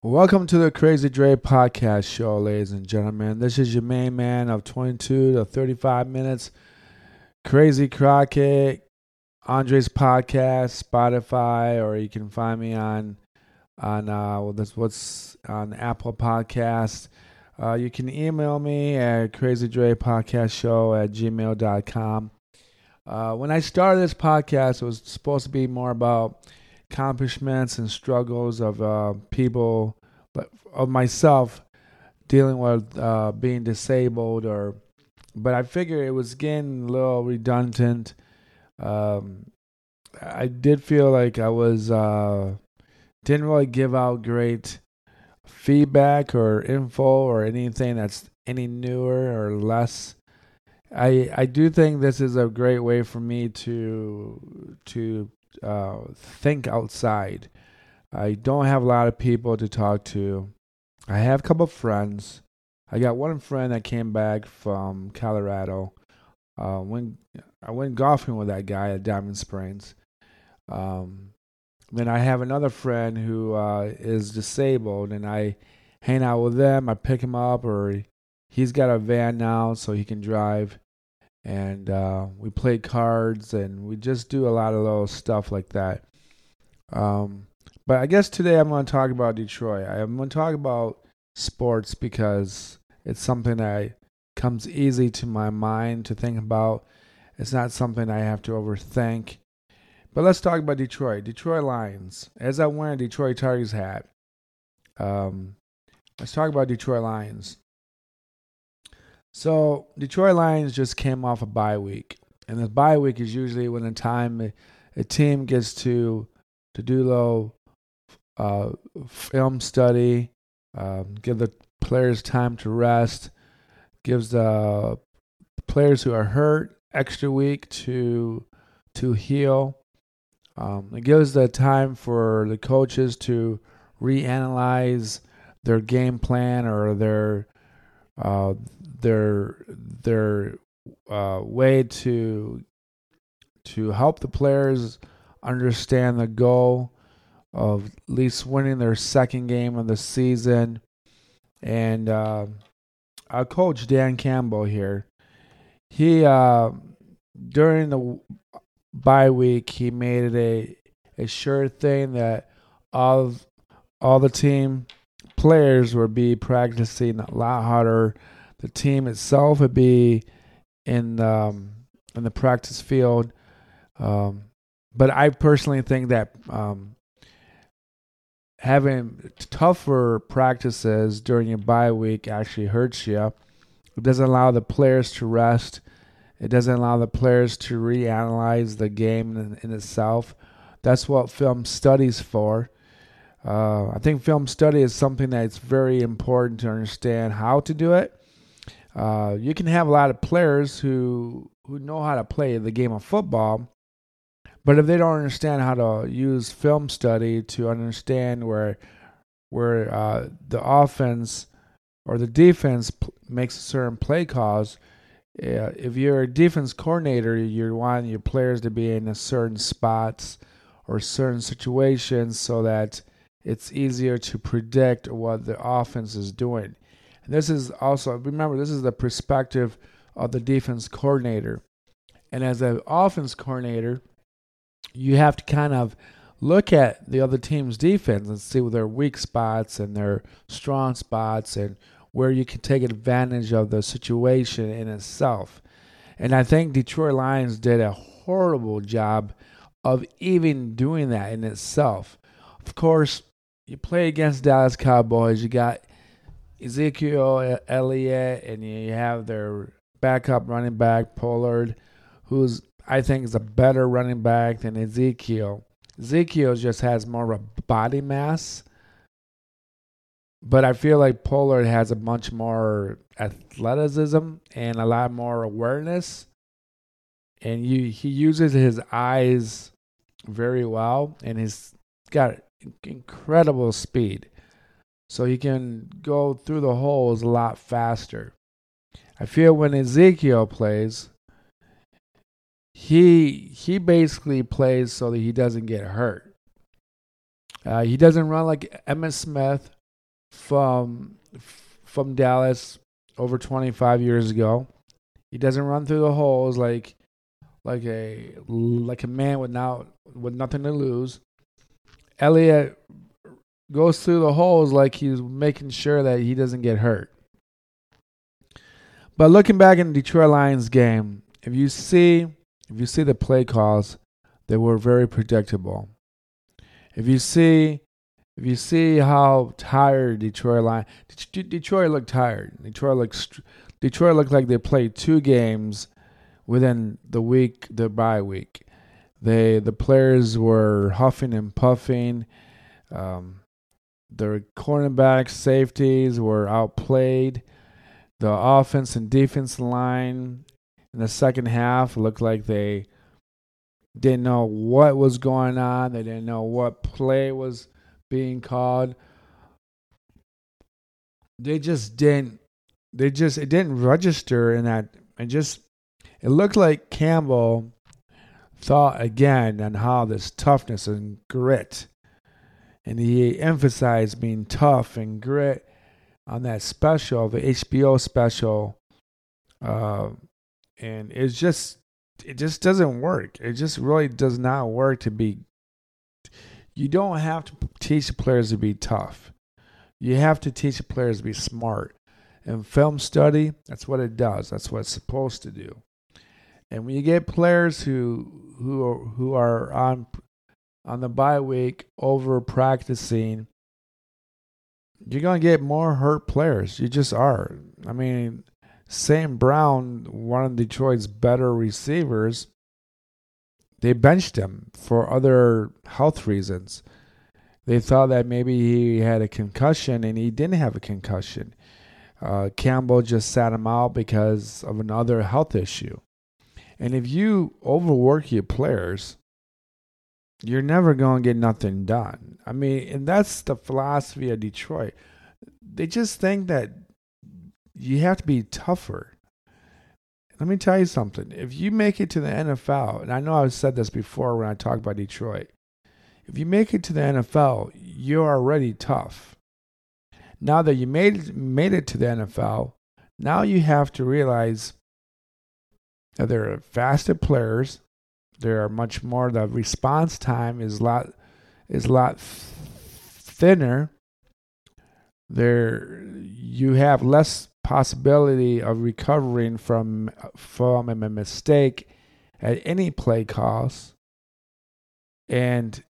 Welcome to the Crazy Dre podcast show, ladies and gentlemen. This is your main man of 22 to 35 minutes. Crazy Crockett, Andre's podcast, Spotify, or you can find me on on uh, well, that's what's on Apple Podcast. Uh, you can email me at crazydrepodcastshow at gmail.com. Uh, when I started this podcast, it was supposed to be more about accomplishments and struggles of uh, people, but of myself dealing with uh, being disabled, or. But I figured it was getting a little redundant. Um, I did feel like I was uh, didn't really give out great feedback or info or anything that's any newer or less. I I do think this is a great way for me to to uh, think outside. I don't have a lot of people to talk to. I have a couple of friends. I got one friend that came back from Colorado. Uh, when I went golfing with that guy at Diamond Springs. Um, then I have another friend who uh, is disabled, and I hang out with them. I pick him up, or he's got a van now, so he can drive. And uh, we play cards, and we just do a lot of little stuff like that. Um, but I guess today I'm going to talk about Detroit. I'm going to talk about sports because it's something that comes easy to my mind to think about. It's not something I have to overthink. But let's talk about Detroit. Detroit Lions. As I wear a Detroit Tigers hat, um, let's talk about Detroit Lions. So Detroit Lions just came off a bye week, and the bye week is usually when the time a, a team gets to to do low uh, film study, um, give the players time to rest, gives the players who are hurt extra week to to heal. Um, it gives the time for the coaches to reanalyze their game plan or their uh, their their uh, way to to help the players understand the goal of at least winning their second game of the season. And uh, our coach Dan Campbell here, he uh, during the bye week, he made it a a sure thing that all all the team players would be practicing a lot harder. The team itself would be in um, in the practice field. Um, but I personally think that um, having tougher practices during your bye week actually hurts you. It doesn't allow the players to rest. It doesn't allow the players to reanalyze the game in, in itself. That's what film studies for. Uh, I think film study is something that's very important to understand how to do it. Uh, you can have a lot of players who who know how to play the game of football, but if they don't understand how to use film study to understand where where uh, the offense or the defense p- makes a certain play calls, yeah, if you're a defense coordinator, you want your players to be in a certain spots or certain situations so that it's easier to predict what the offense is doing. This is also remember this is the perspective of the defense coordinator. And as an offense coordinator, you have to kind of look at the other team's defense and see their weak spots and their strong spots and where you can take advantage of the situation in itself. And I think Detroit Lions did a horrible job of even doing that in itself. Of course, you play against Dallas Cowboys, you got Ezekiel Elliott, and you have their backup running back, Pollard, who's I think is a better running back than Ezekiel. Ezekiel just has more of a body mass but I feel like Pollard has a much more athleticism and a lot more awareness. And you, he uses his eyes very well, and he's got incredible speed. So he can go through the holes a lot faster. I feel when Ezekiel plays, he he basically plays so that he doesn't get hurt. Uh, he doesn't run like Emmitt Smith from from Dallas over 25 years ago. He doesn't run through the holes like like a like a man with now with nothing to lose. Elliott goes through the holes like he's making sure that he doesn't get hurt. But looking back in the Detroit Lions game, if you see if you see the play calls, they were very predictable. If you see if you see how tired Detroit line Detroit looked tired. Detroit looked Detroit looked like they played two games within the week, the bye week. They the players were huffing and puffing. Um, the cornerbacks, safeties were outplayed. The offense and defense line in the second half looked like they didn't know what was going on. They didn't know what play was being called. They just didn't. They just it didn't register in that. It just it looked like Campbell thought again on how this toughness and grit, and he emphasized being tough and grit on that special, the HBO special, uh, and it's just it just doesn't work. It just really does not work to be. You don't have to teach the players to be tough. You have to teach the players to be smart. And film study, that's what it does. That's what it's supposed to do. And when you get players who who are, who are on on the bye week over practicing, you're gonna get more hurt players. You just are. I mean, St. Brown, one of Detroit's better receivers, they benched him for other health reasons. They thought that maybe he had a concussion and he didn't have a concussion. Uh, Campbell just sat him out because of another health issue. And if you overwork your players, you're never going to get nothing done. I mean, and that's the philosophy of Detroit. They just think that you have to be tougher. Let me tell you something. If you make it to the NFL, and I know I've said this before when I talk about Detroit, if you make it to the NFL, you're already tough. Now that you made made it to the NFL, now you have to realize that there are faster players. There are much more. The response time is a lot is a lot thinner. There, you have less possibility of recovering from from a mistake at any play cost, and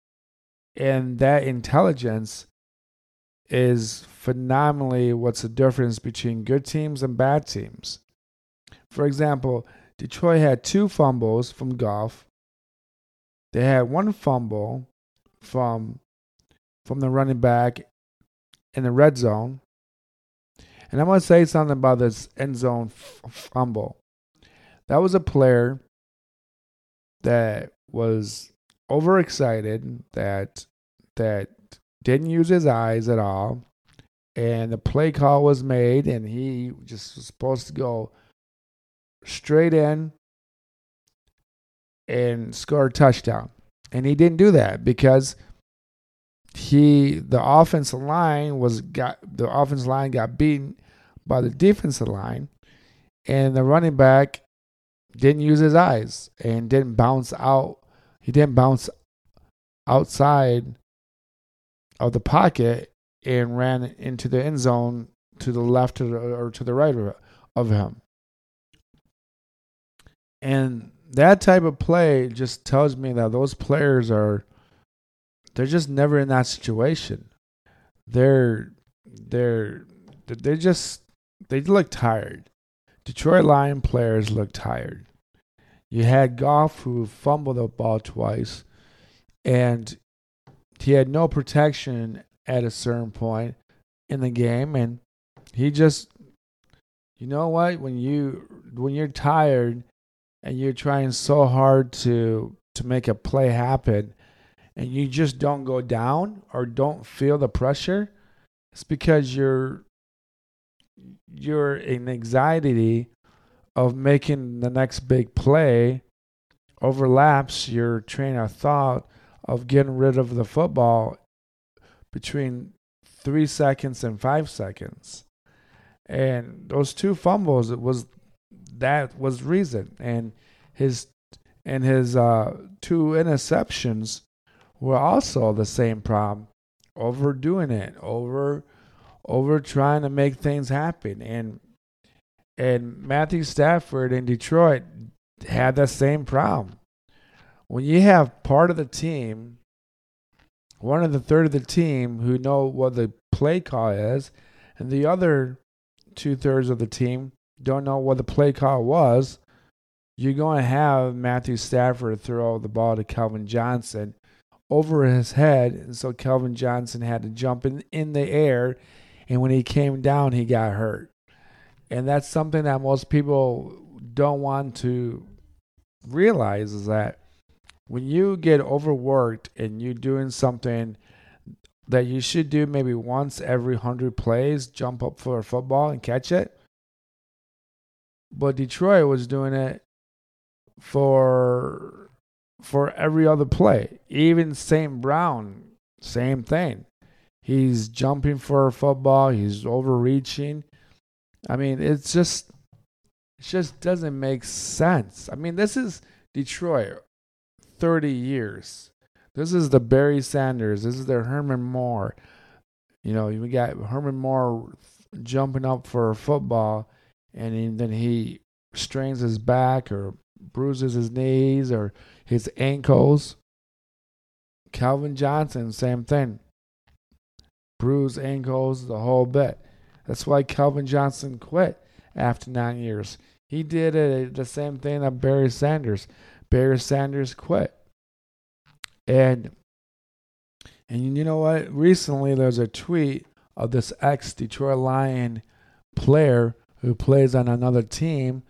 and that intelligence is phenomenally what's the difference between good teams and bad teams. For example, Detroit had two fumbles from Goff. They had one fumble from from the running back in the red zone. And I'm going to say something about this end zone fumble. That was a player that was overexcited, that that didn't use his eyes at all, and the play call was made, and he just was supposed to go straight in and score a touchdown. And he didn't do that because he the offensive line was got the offensive line got beaten by the defensive line and the running back didn't use his eyes and didn't bounce out he didn't bounce outside of the pocket and ran into the end zone to the left or to the right of him and that type of play just tells me that those players are they're just never in that situation. They're they're they just they look tired. Detroit Lion players look tired. You had Goff who fumbled the ball twice, and he had no protection at a certain point in the game, and he just, you know what? When you when you're tired and you're trying so hard to to make a play happen and you just don't go down or don't feel the pressure it's because you're you're in anxiety of making the next big play overlaps your train of thought of getting rid of the football between three seconds and five seconds. And those two fumbles, it was that was reason. And his and his uh, two interceptions were also the same problem. Overdoing it, over over trying to make things happen. And and Matthew Stafford in Detroit had that same problem. When you have part of the team, one of the third of the team who know what the play call is, and the other two thirds of the team don't know what the play call was, you're going to have Matthew Stafford throw the ball to Calvin Johnson over his head. And so Calvin Johnson had to jump in, in the air. And when he came down, he got hurt. And that's something that most people don't want to realize is that when you get overworked and you're doing something that you should do maybe once every 100 plays, jump up for a football and catch it. But Detroit was doing it for for every other play. Even St. Brown, same thing. He's jumping for a football, he's overreaching. I mean, it's just it just doesn't make sense. I mean, this is Detroit 30 years. This is the Barry Sanders. This is the Herman Moore. You know, we got Herman Moore jumping up for a football, and then he strains his back or bruises his knees or his ankles. Calvin Johnson, same thing. Bruised ankles, the whole bit. That's why Calvin Johnson quit after nine years. He did it, uh, the same thing that Barry Sanders. Barry Sanders quit. And and you know what? Recently there's a tweet of this ex Detroit Lion player who plays on another team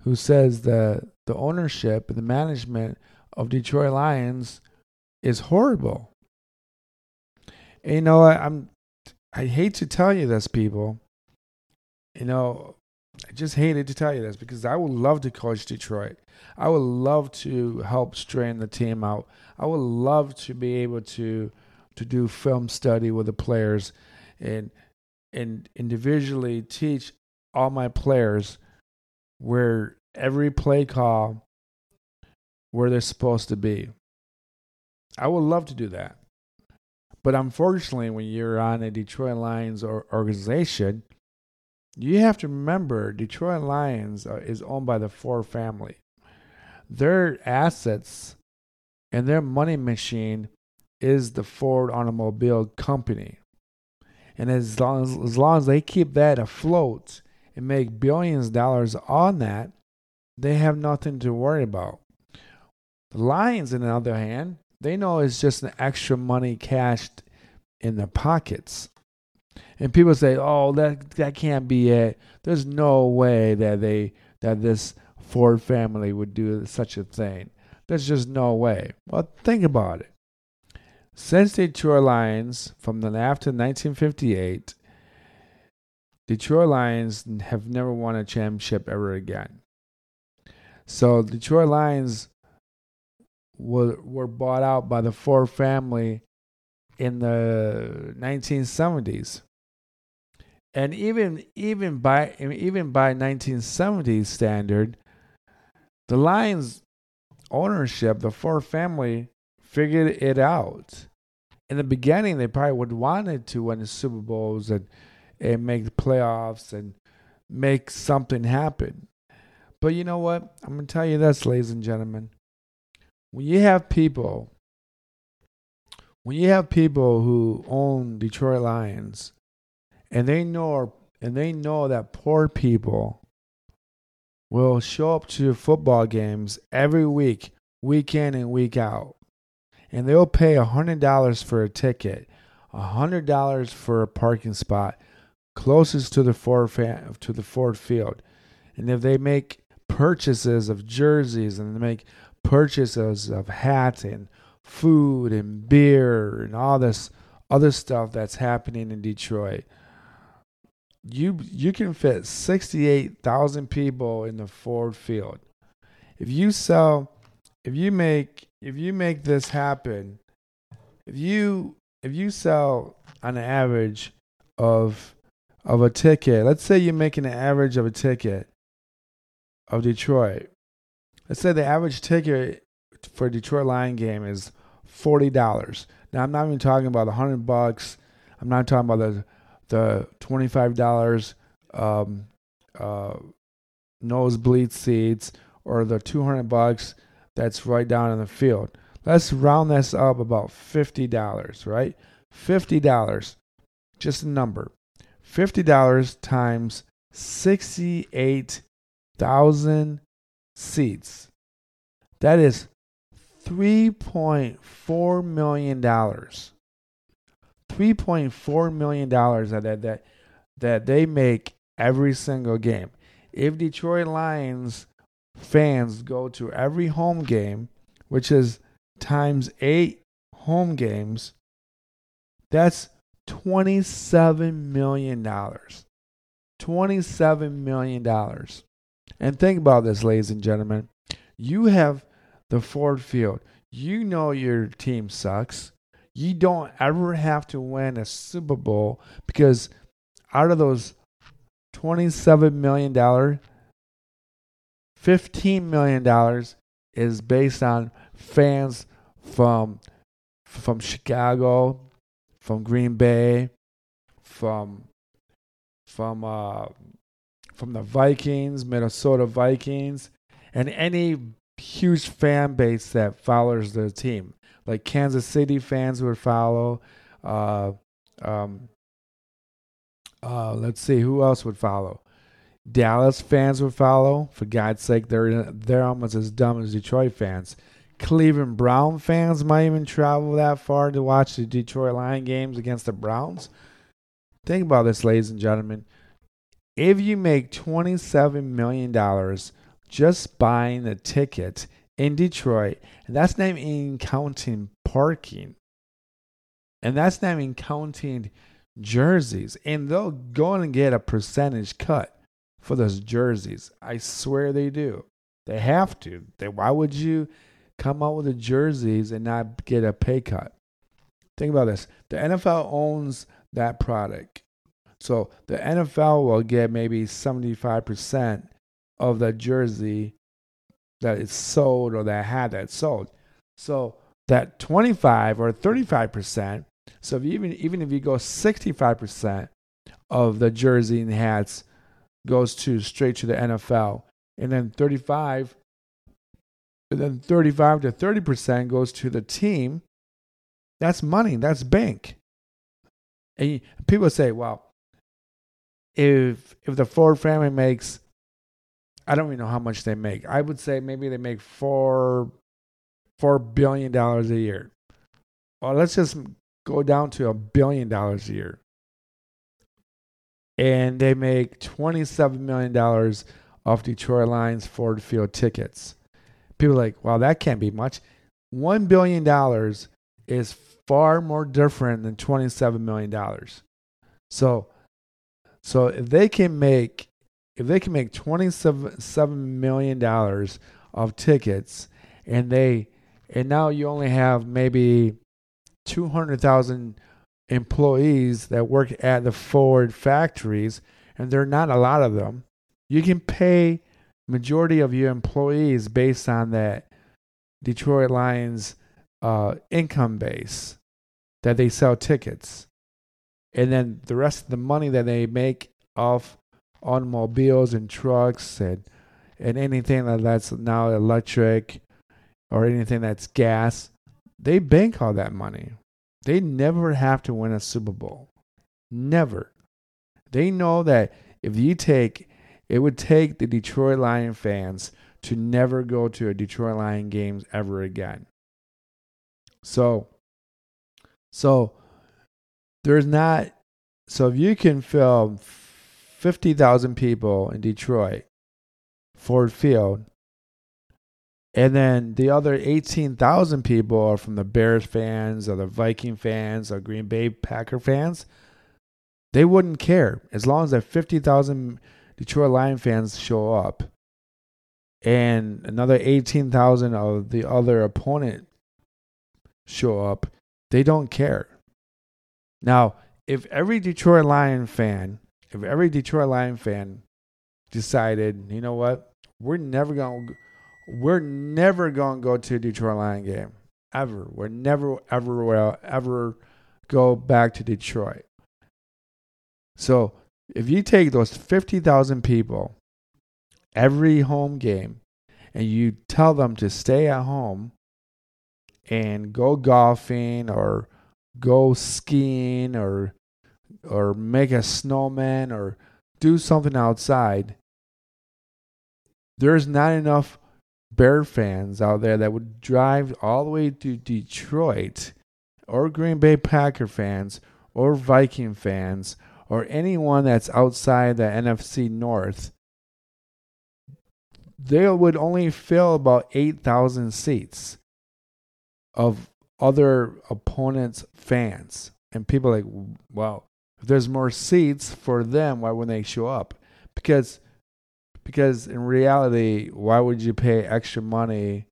who says that the ownership and the management of Detroit Lions is horrible. And you know what? I'm I hate to tell you this, people. You know, I just hated to tell you this because I would love to coach Detroit. I would love to help strain the team out. I would love to be able to to do film study with the players and and individually teach all my players where every play call where they're supposed to be. I would love to do that. But unfortunately, when you're on a Detroit Lions organization, you have to remember Detroit Lions uh, is owned by the Ford family. Their assets and their money machine is the Ford Automobile Company. And as long as, as long as they keep that afloat and make billions of dollars on that, they have nothing to worry about. The Lions, on the other hand, they know it's just an extra money cashed in their pockets. And people say, "Oh, that that can't be it. There's no way that they that this Ford family would do such a thing. There's just no way." Well, think about it. Since the tour Lions from the after 1958, Detroit Lions have never won a championship ever again. So Detroit Lions were were bought out by the Ford family in the 1970s. And even even by even by 1970s standard, the Lions ownership, the Ford family figured it out. In the beginning, they probably would wanted to win the Super Bowls and and make the playoffs and make something happen. But you know what? I'm going to tell you this, ladies and gentlemen. When you have people, when you have people who own Detroit Lions, and they know and they know that poor people will show up to football games every week, week in and week out, and they'll pay hundred dollars for a ticket, hundred dollars for a parking spot closest to the Ford to the Ford Field, and if they make purchases of jerseys and they make purchases of hats and food and beer and all this other stuff that's happening in Detroit. You you can fit 68,000 people in the Ford Field. If you sell if you make if you make this happen, if you if you sell on an average of of a ticket. Let's say you're making an average of a ticket of Detroit. Let's say the average ticket for Detroit Lion game is forty dollars. Now I'm not even talking about hundred bucks. I'm not talking about the the twenty five dollars um, uh, nosebleed seats or the two hundred bucks that's right down in the field. Let's round this up about fifty dollars, right? Fifty dollars, just a number. Fifty dollars times sixty-eight thousand seats. That is $3.4 million. $3.4 million that, that, that they make every single game. If Detroit Lions fans go to every home game, which is times eight home games, that's $27 million. $27 million. And think about this, ladies and gentlemen. You have the Ford Field. You know your team sucks. You don't ever have to win a Super Bowl because out of those $27 million, $15 million is based on fans from from Chicago, from Green Bay, from from uh, from the Vikings, Minnesota Vikings, and any huge fan base that follows the team. Like Kansas City fans would follow. Uh, um, uh, let's see who else would follow. Dallas fans would follow. For God's sake, they're they're almost as dumb as Detroit fans. Cleveland Brown fans might even travel that far to watch the Detroit Lion games against the Browns. Think about this, ladies and gentlemen. If you make $27 million just buying the ticket in Detroit, and that's not even counting parking, and that's not even counting jerseys, and they'll go and get a percentage cut for those jerseys. I swear they do. They have to. They, why would you come out with the jerseys and not get a pay cut? Think about this. The NFL owns that product. So the NFL will get maybe 75% of the jersey that is sold or that hat that's sold. So that 25 or 35%, so if even even if you go 65% of the jersey and hats goes to straight to the NFL, and then 35 then 35 to 30% goes to the team, that's money, that's bank. And people say, well, if if the Ford family makes I don't even know how much they make. I would say maybe they make four four billion dollars a year. Well, let's just go down to a billion dollars a year. And they make $27 million off Detroit Lions Ford Field tickets. People like, wow, that can't be much. $1 billion is far more different than $27 million. So, so if they can make if they can make twenty-seven million dollars of tickets, and they and now you only have maybe two hundred thousand employees that work at the Ford factories, and there are not a lot of them. You can pay majority of your employees based on that Detroit Lions uh, income base that they sell tickets, and then the rest of the money that they make off automobiles and trucks and and anything that that's now electric or anything that's gas, they bank all that money. They never have to win a Super Bowl. Never. They know that if you take, it would take the Detroit Lion fans to never go to a Detroit Lion games ever again. So, so there's not, so if you can fill 50,000 people in Detroit, Ford Field. And then the other 18,000 people are from the Bears fans or the Viking fans or Green Bay Packer fans. They wouldn't care as long as that 50,000 Detroit Lion fans show up and another 18,000 of the other opponent show up. They don't care. Now, if every Detroit Lion fan, if every Detroit Lion fan decided, you know what, we're never going to we're never going to go to a Detroit Lion game ever. We're never ever will ever go back to Detroit. So, if you take those 50,000 people every home game and you tell them to stay at home and go golfing or go skiing or or make a snowman or do something outside there's not enough bear fans out there that would drive all the way to Detroit or Green Bay Packer fans or Viking fans or anyone that's outside the NFC North they would only fill about 8,000 seats of other opponents' fans. And people like, well, if there's more seats for them, why wouldn't they show up? Because because in reality, why would you pay extra money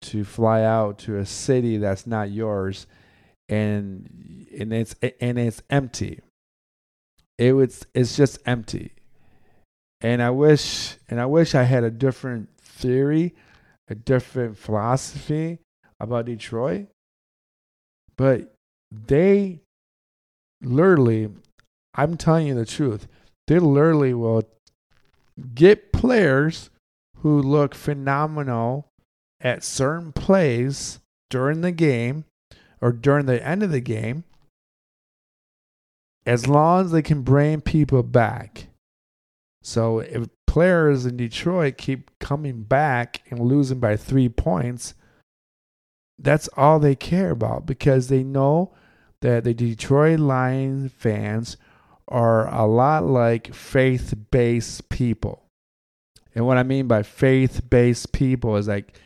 to fly out to a city that's not yours and and it's and it's empty? It was it's just empty. And I wish and I wish I had a different theory, a different philosophy about Detroit. But they literally, I'm telling you the truth, they literally will get players who look phenomenal at certain plays during the game or during the end of the game as long as they can bring people back. So if players in Detroit keep coming back and losing by three points, that's all they care about because they know that the Detroit Lions fans are a lot like faith based people. And what I mean by faith based people is like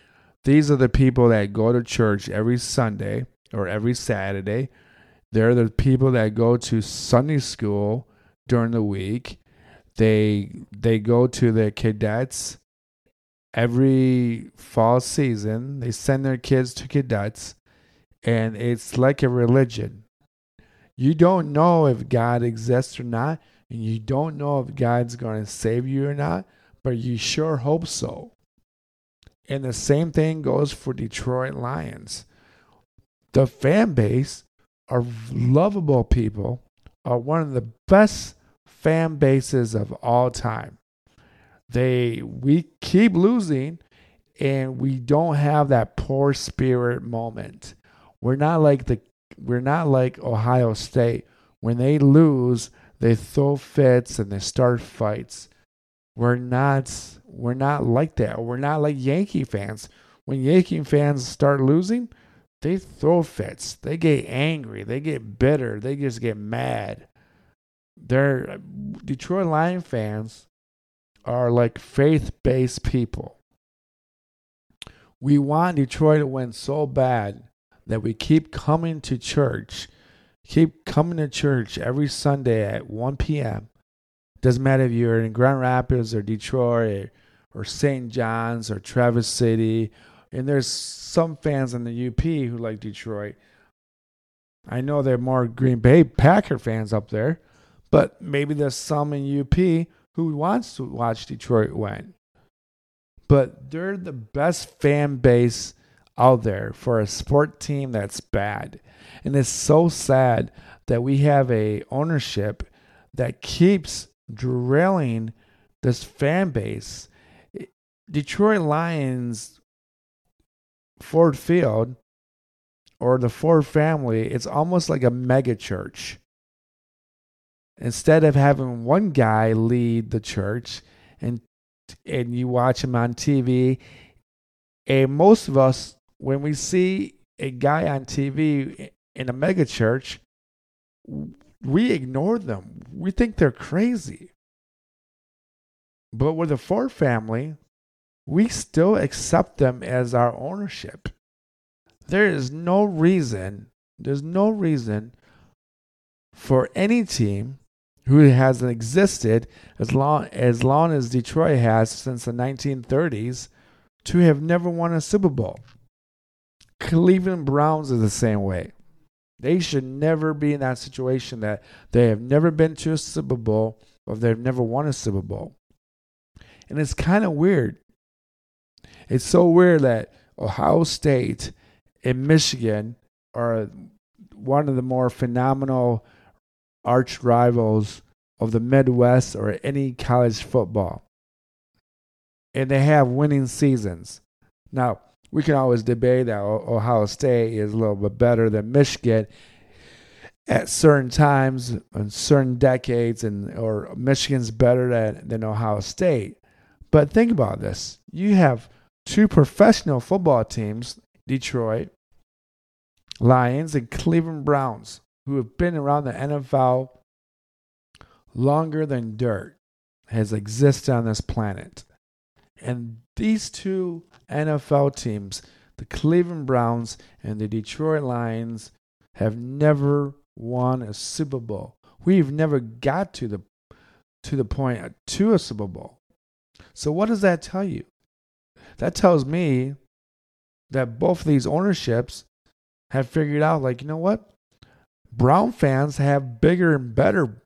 these are the people that go to church every Sunday or every Saturday. They're the people that go to Sunday school during the week. They they go to the cadets every fall season. They send their kids to cadets, and it's like a religion. You don't know if God exists or not, and you don't know if God's going to save you or not, but you sure hope so. And the same thing goes for Detroit Lions. The fan base are lovable people, are one of the best fan bases of all time. They we keep losing and we don't have that poor spirit moment. We're not like the we're not like Ohio State. When they lose, they throw fits and they start fights. We're not we're not like that. We're not like Yankee fans. When Yankee fans start losing, they throw fits. They get angry. They get bitter. They just get mad. They're Detroit Lion fans are like faith based people. We want Detroit to win so bad that we keep coming to church, keep coming to church every Sunday at 1 p.m. Doesn't matter if you're in Grand Rapids or Detroit or, St. John's or Traverse City. And there's some fans in the UP who like Detroit. I know there are more Green Bay Packer fans up there, but maybe there's some in UP who wants to watch Detroit win. But they're the best fan base out there for a sport team that's bad. And it's so sad that we have a ownership that keeps drilling this fan base. Detroit Lions Ford Field or the Ford family, it's almost like a mega church. Instead of having one guy lead the church and and you watch him on TV and most of us when we see a guy on TV in a mega church we ignore them. We think they're crazy. But with the Ford family we still accept them as our ownership there is no reason there's no reason for any team who hasn't existed as long as long as Detroit has since the 1930s to have never won a Super Bowl. Cleveland Browns are the same way. They should never be in that situation that they have never been to a Super Bowl or they've never won a Super Bowl. And it's kind of weird. It's so weird that Ohio State and Michigan are one of the more phenomenal arch rivals of the Midwest or any college football. And they have winning seasons. Now, we can always debate that Ohio State is a little bit better than Michigan at certain times and certain decades and or Michigan's better than, than Ohio State. But think about this. You have two professional football teams, Detroit Lions and Cleveland Browns, who have been around the NFL longer than dirt has existed on this planet. And these two NFL teams, the Cleveland Browns and the Detroit Lions, have never won a Super Bowl. We've never got to the to the point to a Super Bowl. So what does that tell you? That tells me that both of these ownerships have figured out like, you know what? Brown fans have bigger and better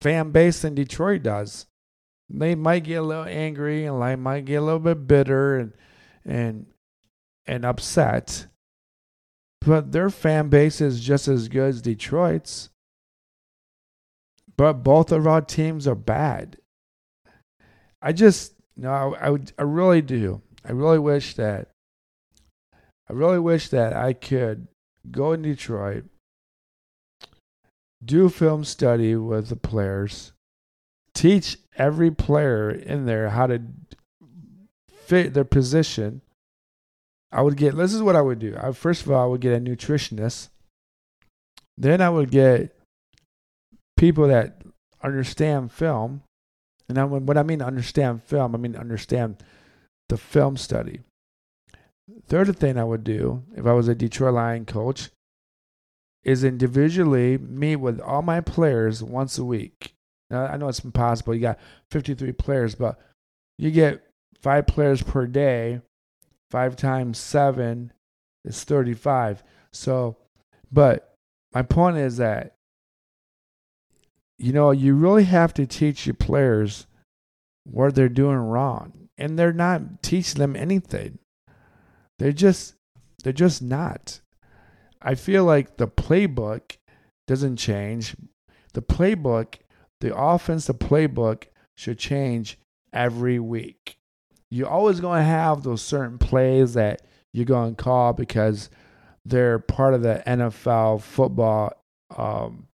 fan base than Detroit does. They might get a little angry and like might get a little bit bitter and and and upset. But their fan base is just as good as Detroit's. But both of our teams are bad. I just no, I, I would I really do. I really wish that I really wish that I could go in Detroit do film study with the players, teach every player in there how to fit their position. I would get this is what I would do. I, first of all, I would get a nutritionist. Then I would get people that understand film. And I, when I mean understand film, I mean understand the film study. Third thing I would do if I was a Detroit Lion coach is individually meet with all my players once a week. Now, I know it's impossible. You got 53 players, but you get five players per day. Five times seven is 35. So, but my point is that, you know, you really have to teach your players what they're doing wrong. And they're not teaching them anything. They're just, they're just not. I feel like the playbook doesn't change. The playbook, the offense, the playbook should change every week. You're always going to have those certain plays that you're going to call because they're part of the NFL football um,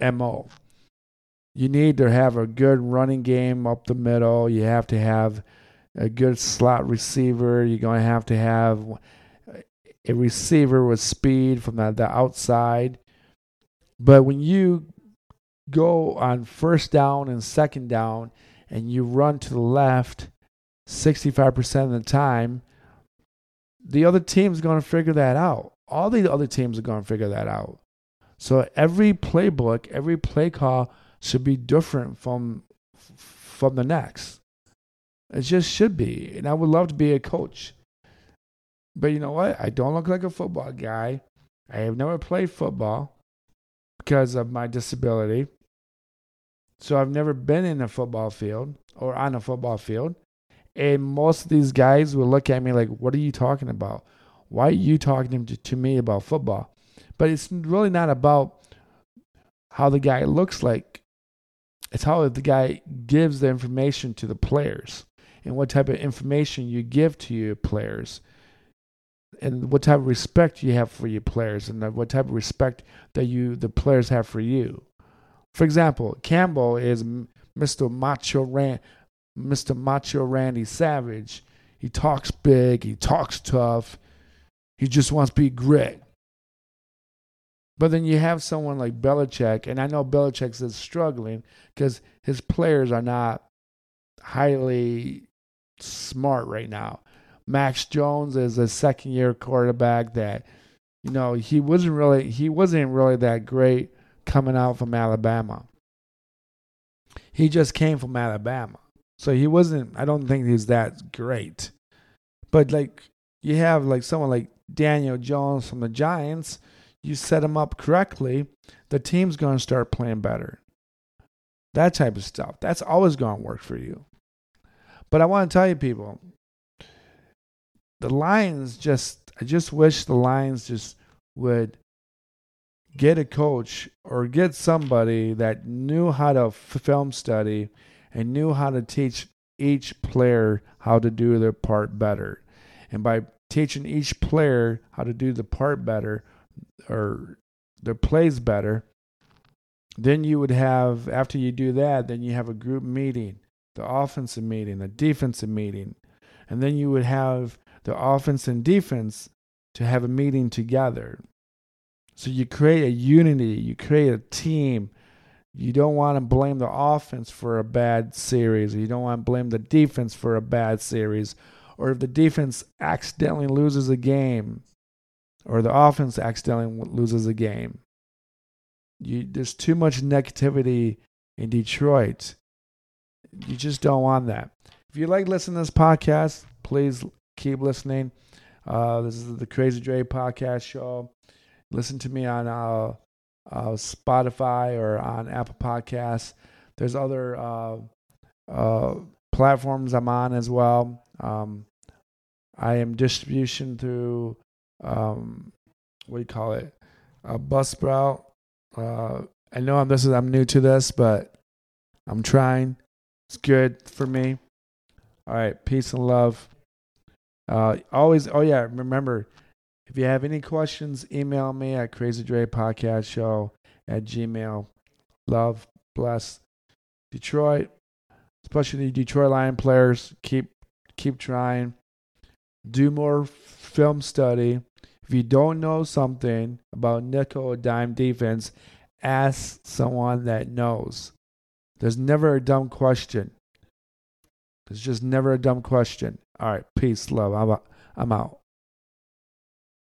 MO. You need to have a good running game up the middle. You have to have a good slot receiver. You're going to have to have a receiver with speed from the, the outside. But when you go on first down and second down and you run to the left 65% of the time, the other team's going to figure that out. All the other teams are going to figure that out. So every playbook, every play call should be different from from the next. It just should be. And I would love to be a coach but you know what? I don't look like a football guy. I have never played football because of my disability. So I've never been in a football field or on a football field. And most of these guys will look at me like, what are you talking about? Why are you talking to, to me about football? But it's really not about how the guy looks like. It's how the guy gives the information to the players and what type of information you give to your players and what type of respect you have for your players and what type of respect that you the players have for you. For example, Campbell is Mr. Macho Ran, Mr. Macho Randy Savage. He talks big, he talks tough. He just wants to be grit. But then you have someone like Belichick, and I know Belichick is struggling because his players are not highly smart right now. Mac Jones is a second year quarterback that, you know, he wasn't really he wasn't really that great coming out from Alabama. He just came from Alabama. So he wasn't I don't think he's that great. But like you have like someone like Daniel Jones from the Giants, you set them up correctly, the team's going to start playing better. That type of stuff. That's always going to work for you. But I want to tell you, people, the Lions just, I just wish the Lions just would get a coach or get somebody that knew how to film study and knew how to teach each player how to do their part better. And by teaching each player how to do the part better or their plays better, then you would have, after you do that, then you have a group meeting, the offensive meeting, the defensive meeting. And then you would have the offense and defense to have a meeting together. So you create a unity, you create a team. You don't want to blame the offense for a bad series. You don't want to blame the defense for a bad series. Or if the defense accidentally loses a game, or the offense accidentally loses a game. You, there's too much negativity in Detroit. You just don't want that. If you like listening to this podcast, please keep listening. Uh, this is the Crazy Dre podcast show. Listen to me on uh, uh, Spotify or on Apple Podcasts. There's other uh, uh, platforms I'm on as well. Um, I am distribution through um, what do you call it? A Buzzsprout. Uh, I know I'm this is I'm new to this, but I'm trying. It's good for me. All right, peace and love. Uh, always, oh yeah, remember if you have any questions, email me at Crazy Podcast Show at Gmail. Love, bless Detroit, especially the Detroit Lion players. Keep keep trying. Do more film study. If you don't know something about nickel or dime defense, ask someone that knows. There's never a dumb question. There's just never a dumb question. All right, peace, love. I'm out. I'm out.